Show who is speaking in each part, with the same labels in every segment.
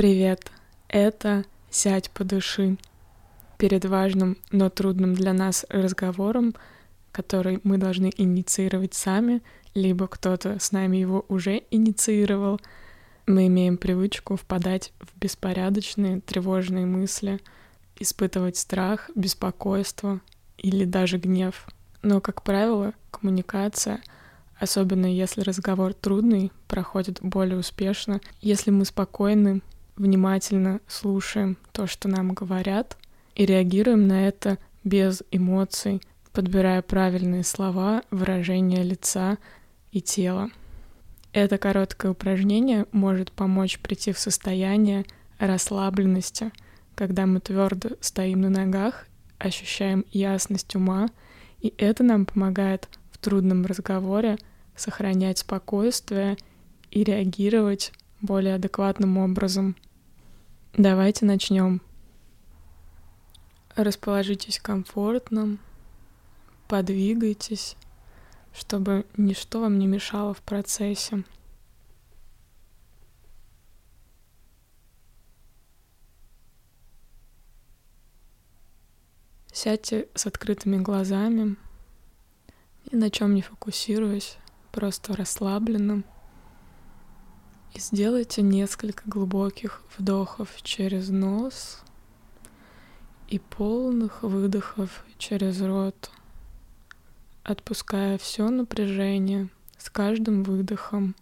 Speaker 1: Привет! Это «Сядь по души». Перед важным, но трудным для нас разговором, который мы должны инициировать сами, либо кто-то с нами его уже инициировал, мы имеем привычку впадать в беспорядочные, тревожные мысли, испытывать страх, беспокойство или даже гнев. Но, как правило, коммуникация — особенно если разговор трудный, проходит более успешно, если мы спокойны, внимательно слушаем то, что нам говорят, и реагируем на это без эмоций, подбирая правильные слова, выражения лица и тела. Это короткое упражнение может помочь прийти в состояние расслабленности, когда мы твердо стоим на ногах, ощущаем ясность ума, и это нам помогает в трудном разговоре сохранять спокойствие и реагировать более адекватным образом. Давайте начнем. Расположитесь комфортно, подвигайтесь, чтобы ничто вам не мешало в процессе. Сядьте с открытыми глазами и на чем не фокусируясь, просто расслабленным. И сделайте несколько глубоких вдохов через нос и полных выдохов через рот, отпуская все напряжение с каждым выдохом.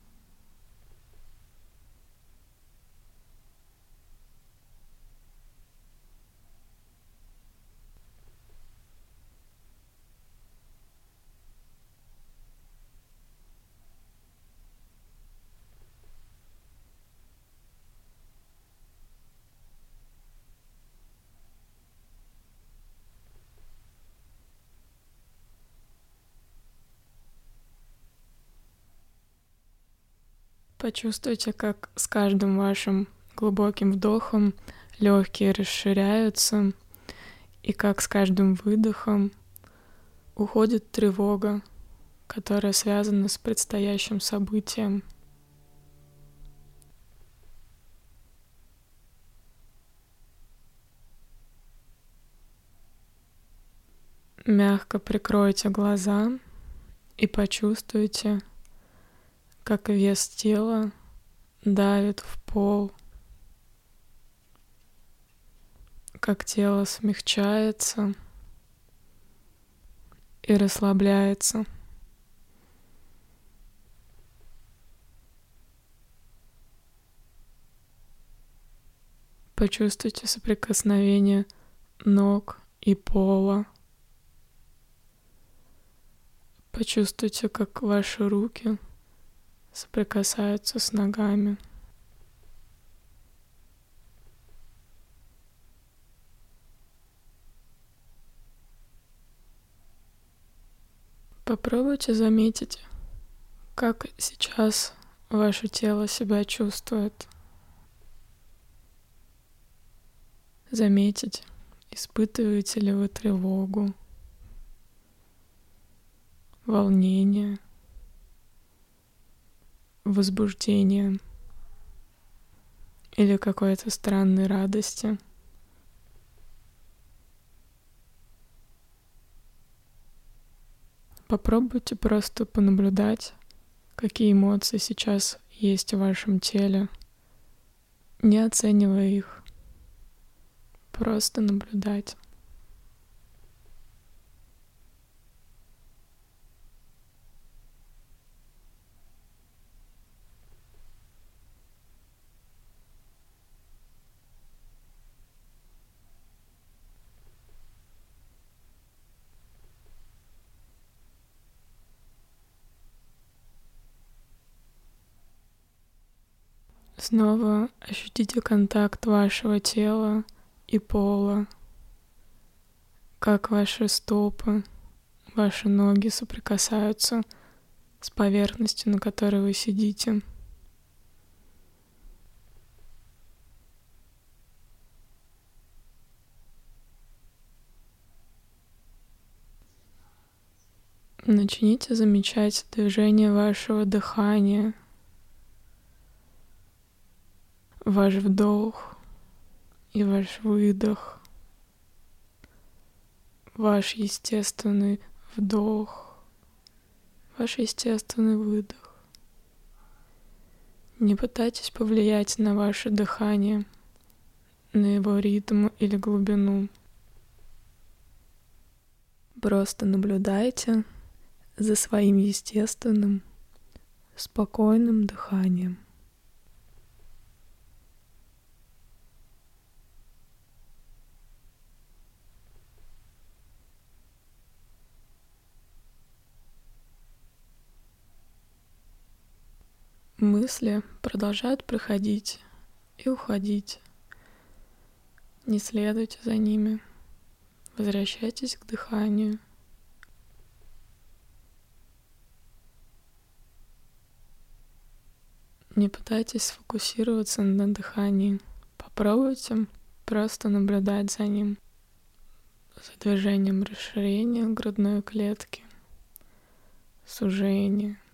Speaker 1: Почувствуйте, как с каждым вашим глубоким вдохом легкие расширяются, и как с каждым выдохом уходит тревога, которая связана с предстоящим событием. Мягко прикройте глаза и почувствуйте, как вес тела давит в пол, как тело смягчается и расслабляется. Почувствуйте соприкосновение ног и пола. Почувствуйте, как ваши руки соприкасаются с ногами. Попробуйте заметить, как сейчас ваше тело себя чувствует. Заметить, испытываете ли вы тревогу, волнение – возбуждения или какой-то странной радости. Попробуйте просто понаблюдать, какие эмоции сейчас есть в вашем теле, не оценивая их, просто наблюдать. Снова ощутите контакт вашего тела и пола, как ваши стопы, ваши ноги соприкасаются с поверхностью, на которой вы сидите. Начните замечать движение вашего дыхания — ваш вдох и ваш выдох, ваш естественный вдох, ваш естественный выдох. Не пытайтесь повлиять на ваше дыхание, на его ритм или глубину. Просто наблюдайте за своим естественным, спокойным дыханием. Мысли продолжают приходить и уходить. Не следуйте за ними. Возвращайтесь к дыханию. Не пытайтесь сфокусироваться на дыхании. Попробуйте просто наблюдать за ним, за движением расширения грудной клетки, сужения –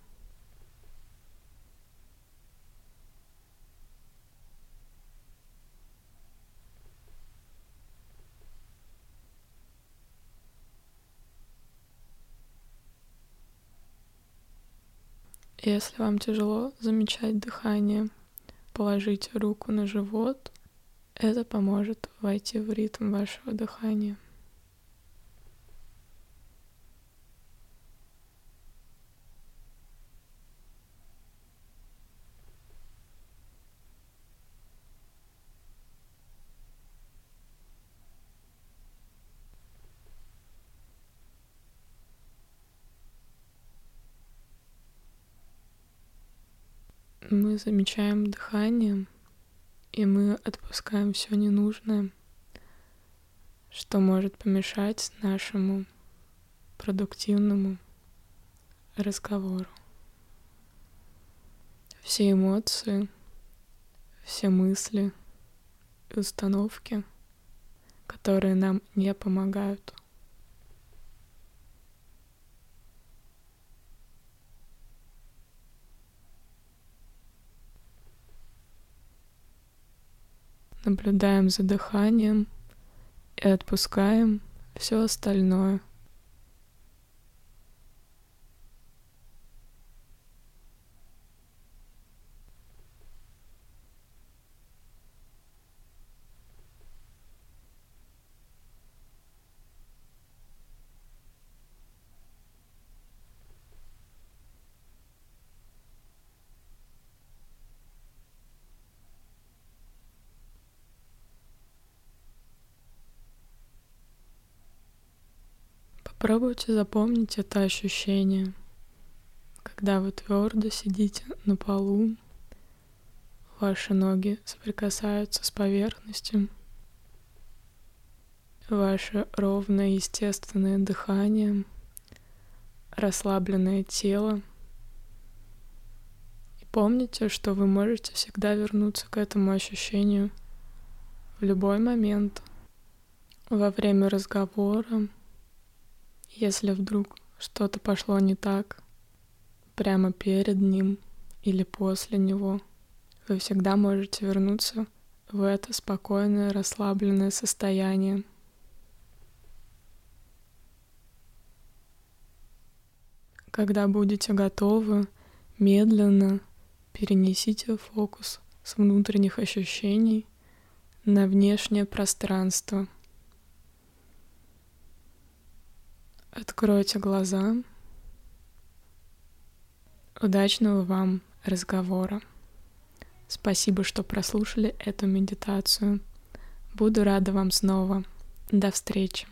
Speaker 1: Если вам тяжело замечать дыхание, положите руку на живот. Это поможет войти в ритм вашего дыхания. Мы замечаем дыхание, и мы отпускаем все ненужное, что может помешать нашему продуктивному разговору. Все эмоции, все мысли и установки, которые нам не помогают — наблюдаем за дыханием и отпускаем все остальное — Попробуйте запомнить это ощущение, когда вы твердо сидите на полу, ваши ноги соприкасаются с поверхностью, ваше ровное естественное дыхание, расслабленное тело. И помните, что вы можете всегда вернуться к этому ощущению в любой момент во время разговора, если вдруг что-то пошло не так, прямо перед ним или после него, вы всегда можете вернуться в это спокойное, расслабленное состояние. Когда будете готовы, медленно перенесите фокус с внутренних ощущений на внешнее пространство — Откройте глаза. Удачного вам разговора. Спасибо, что прослушали эту медитацию. Буду рада вам снова. До встречи.